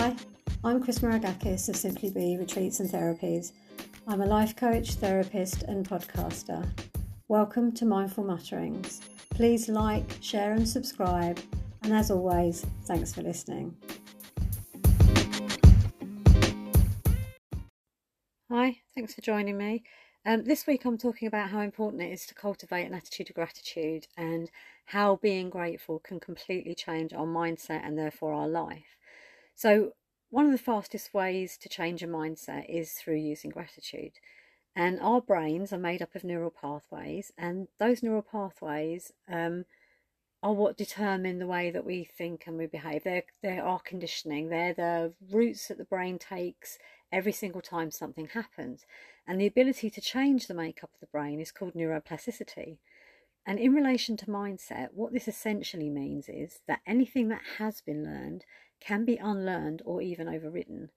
Hi, I'm Chris Maragkakis of Simply Be Retreats and Therapies. I'm a life coach, therapist, and podcaster. Welcome to Mindful Mutterings. Please like, share, and subscribe. And as always, thanks for listening. Hi, thanks for joining me. Um, this week I'm talking about how important it is to cultivate an attitude of gratitude and how being grateful can completely change our mindset and therefore our life. So, one of the fastest ways to change a mindset is through using gratitude. And our brains are made up of neural pathways, and those neural pathways um, are what determine the way that we think and we behave. They're, they're our conditioning, they're the routes that the brain takes every single time something happens. And the ability to change the makeup of the brain is called neuroplasticity. And in relation to mindset, what this essentially means is that anything that has been learned can be unlearned or even overwritten.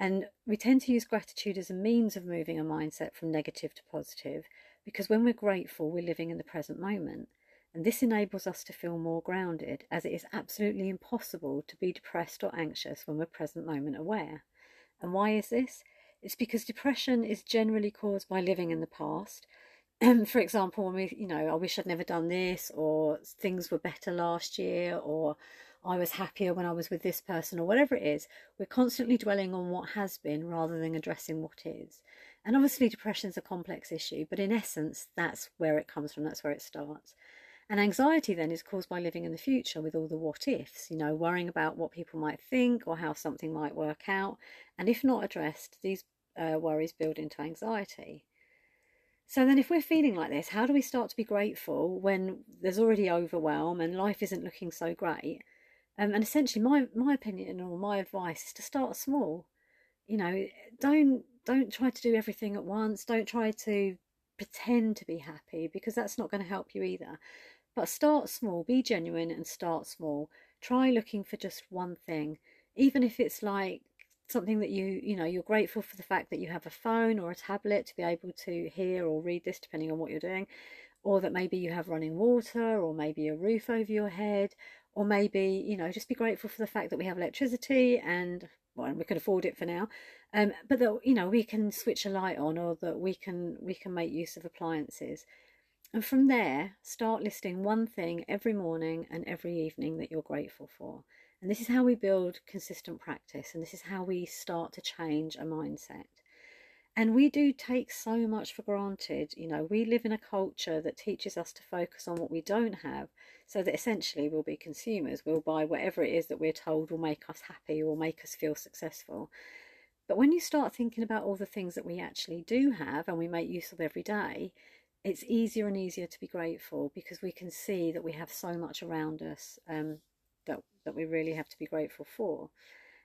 And we tend to use gratitude as a means of moving a mindset from negative to positive because when we're grateful, we're living in the present moment. And this enables us to feel more grounded, as it is absolutely impossible to be depressed or anxious when we're present moment aware. And why is this? It's because depression is generally caused by living in the past. For example, when we, you know, I wish I'd never done this, or things were better last year, or I was happier when I was with this person, or whatever it is. We're constantly dwelling on what has been rather than addressing what is. And obviously, depression is a complex issue, but in essence, that's where it comes from, that's where it starts. And anxiety then is caused by living in the future with all the what ifs, you know, worrying about what people might think or how something might work out. And if not addressed, these uh, worries build into anxiety. So then, if we're feeling like this, how do we start to be grateful when there's already overwhelm and life isn't looking so great? Um, and essentially, my my opinion or my advice is to start small. You know, don't don't try to do everything at once. Don't try to pretend to be happy because that's not going to help you either. But start small, be genuine, and start small. Try looking for just one thing, even if it's like something that you you know you're grateful for the fact that you have a phone or a tablet to be able to hear or read this depending on what you're doing or that maybe you have running water or maybe a roof over your head or maybe you know just be grateful for the fact that we have electricity and well we can afford it for now um, but that you know we can switch a light on or that we can we can make use of appliances. And from there start listing one thing every morning and every evening that you're grateful for and this is how we build consistent practice and this is how we start to change a mindset and we do take so much for granted. You know, we live in a culture that teaches us to focus on what we don't have, so that essentially we'll be consumers. We'll buy whatever it is that we're told will make us happy or make us feel successful. But when you start thinking about all the things that we actually do have and we make use of every day, it's easier and easier to be grateful because we can see that we have so much around us um, that, that we really have to be grateful for.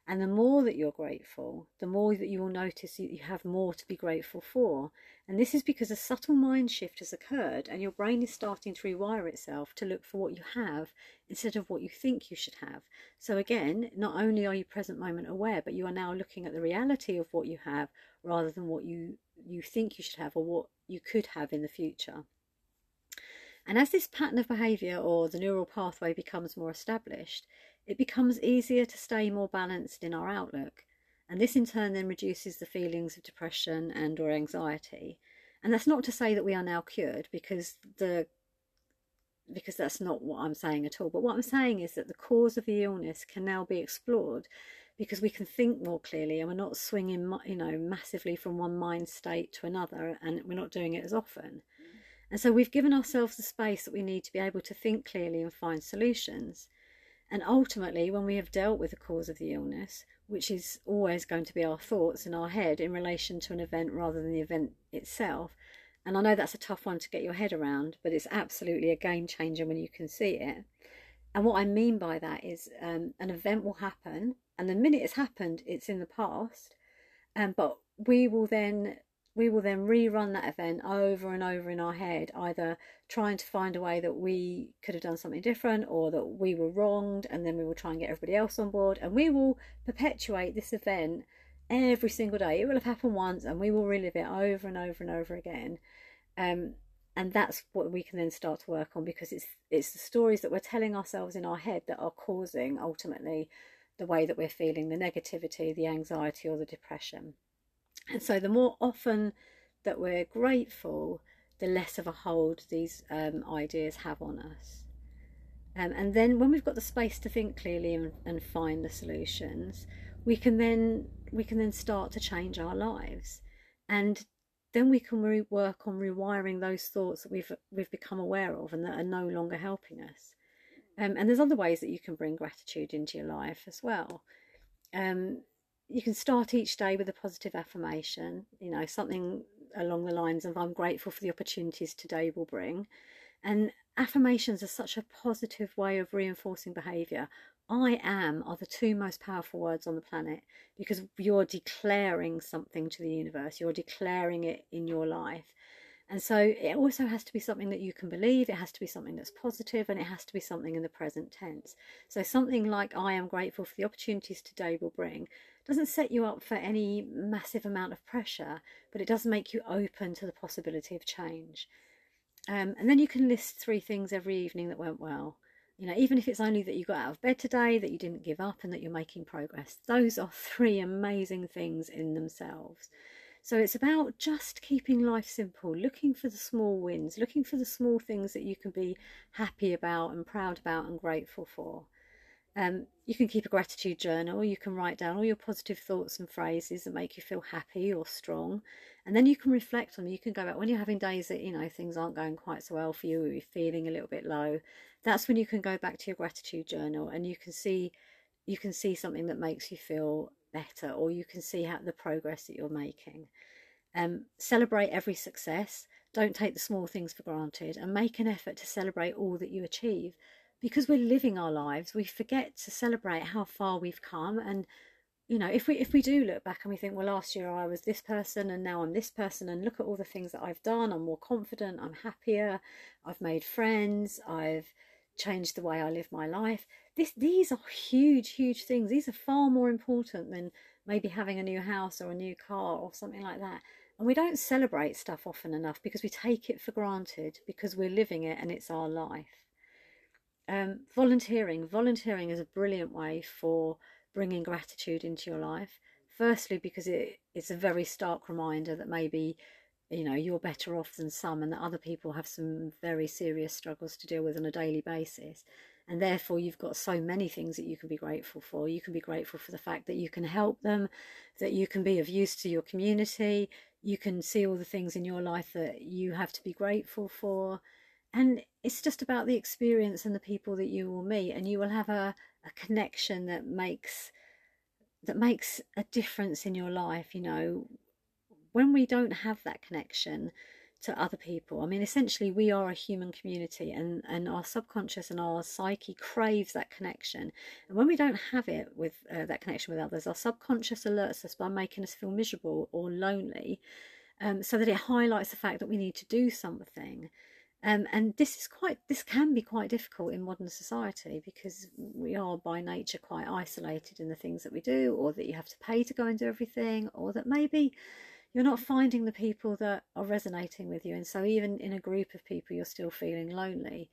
And the more that you're grateful, the more that you will notice that you have more to be grateful for. And this is because a subtle mind shift has occurred and your brain is starting to rewire itself to look for what you have instead of what you think you should have. So, again, not only are you present moment aware, but you are now looking at the reality of what you have rather than what you, you think you should have or what you could have in the future. And as this pattern of behaviour or the neural pathway becomes more established, it becomes easier to stay more balanced in our outlook. And this in turn then reduces the feelings of depression and or anxiety. And that's not to say that we are now cured because the because that's not what I'm saying at all. But what I'm saying is that the cause of the illness can now be explored because we can think more clearly and we're not swinging, you know, massively from one mind state to another and we're not doing it as often. And so we've given ourselves the space that we need to be able to think clearly and find solutions. And ultimately, when we have dealt with the cause of the illness, which is always going to be our thoughts in our head in relation to an event rather than the event itself, and I know that's a tough one to get your head around, but it's absolutely a game changer when you can see it. And what I mean by that is um, an event will happen, and the minute it's happened, it's in the past. Um, but we will then we will then rerun that event over and over in our head, either trying to find a way that we could have done something different or that we were wronged, and then we will try and get everybody else on board, and we will perpetuate this event every single day. It will have happened once, and we will relive it over and over and over again. Um, and that's what we can then start to work on because it's it's the stories that we're telling ourselves in our head that are causing ultimately the way that we're feeling, the negativity, the anxiety, or the depression. And so, the more often that we're grateful, the less of a hold these um, ideas have on us. Um, and then, when we've got the space to think clearly and, and find the solutions, we can then we can then start to change our lives, and then we can re- work on rewiring those thoughts that we've we've become aware of and that are no longer helping us. Um, and there's other ways that you can bring gratitude into your life as well. Um, you can start each day with a positive affirmation, you know, something along the lines of I'm grateful for the opportunities today will bring. And affirmations are such a positive way of reinforcing behavior. I am are the two most powerful words on the planet because you're declaring something to the universe, you're declaring it in your life. And so it also has to be something that you can believe, it has to be something that's positive, and it has to be something in the present tense. So something like I am grateful for the opportunities today will bring doesn't set you up for any massive amount of pressure, but it does make you open to the possibility of change. Um, and then you can list three things every evening that went well. You know, even if it's only that you got out of bed today, that you didn't give up, and that you're making progress. Those are three amazing things in themselves. So it's about just keeping life simple, looking for the small wins, looking for the small things that you can be happy about and proud about and grateful for. Um, you can keep a gratitude journal. You can write down all your positive thoughts and phrases that make you feel happy or strong, and then you can reflect on them. You can go back when you're having days that you know things aren't going quite so well for you, or you're feeling a little bit low. That's when you can go back to your gratitude journal, and you can see you can see something that makes you feel better or you can see how the progress that you're making um, celebrate every success don't take the small things for granted and make an effort to celebrate all that you achieve because we're living our lives we forget to celebrate how far we've come and you know if we if we do look back and we think well last year i was this person and now i'm this person and look at all the things that i've done i'm more confident i'm happier i've made friends i've changed the way i live my life this, these are huge, huge things. These are far more important than maybe having a new house or a new car or something like that. And we don't celebrate stuff often enough because we take it for granted because we're living it and it's our life. Um, volunteering. Volunteering is a brilliant way for bringing gratitude into your life. Firstly, because it, it's a very stark reminder that maybe you know you're better off than some and that other people have some very serious struggles to deal with on a daily basis and therefore you've got so many things that you can be grateful for you can be grateful for the fact that you can help them that you can be of use to your community you can see all the things in your life that you have to be grateful for and it's just about the experience and the people that you will meet and you will have a, a connection that makes that makes a difference in your life you know when we don't have that connection to other people. I mean, essentially, we are a human community, and, and our subconscious and our psyche craves that connection. And when we don't have it with uh, that connection with others, our subconscious alerts us by making us feel miserable or lonely, um, so that it highlights the fact that we need to do something. Um, and this is quite this can be quite difficult in modern society because we are by nature quite isolated in the things that we do, or that you have to pay to go and do everything, or that maybe you're not finding the people that are resonating with you. And so, even in a group of people, you're still feeling lonely.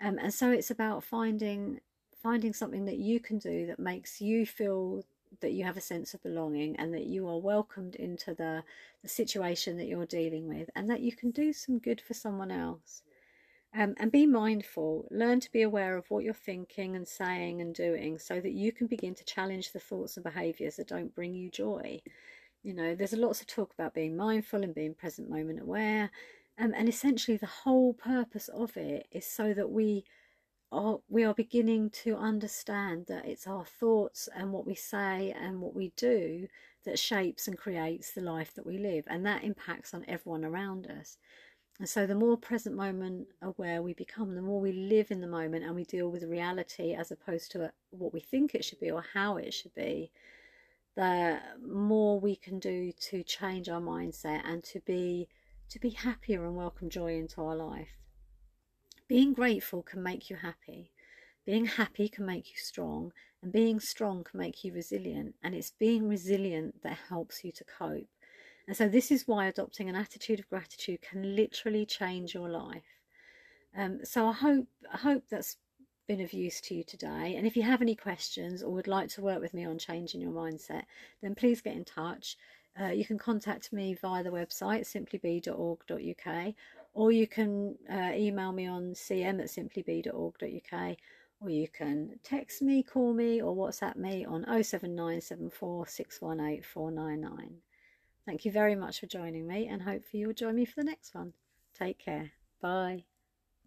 Um, and so, it's about finding finding something that you can do that makes you feel that you have a sense of belonging and that you are welcomed into the, the situation that you're dealing with and that you can do some good for someone else. Um, and be mindful, learn to be aware of what you're thinking and saying and doing so that you can begin to challenge the thoughts and behaviours that don't bring you joy. You know, there's lots of talk about being mindful and being present moment aware. Um, and essentially, the whole purpose of it is so that we are we are beginning to understand that it's our thoughts and what we say and what we do that shapes and creates the life that we live, and that impacts on everyone around us. And so, the more present moment aware we become, the more we live in the moment and we deal with reality as opposed to what we think it should be or how it should be, the more we can do to change our mindset and to be to be happier and welcome joy into our life. Being grateful can make you happy. Being happy can make you strong, and being strong can make you resilient. And it's being resilient that helps you to cope. And so, this is why adopting an attitude of gratitude can literally change your life. Um, so, I hope I hope that's been of use to you today. And if you have any questions or would like to work with me on changing your mindset, then please get in touch. Uh, you can contact me via the website simplybe.org.uk or you can uh, email me on cm at simplybe.org.uk or you can text me, call me, or WhatsApp me on 07974 618 499. Thank you very much for joining me and hopefully you'll join me for the next one. Take care. Bye.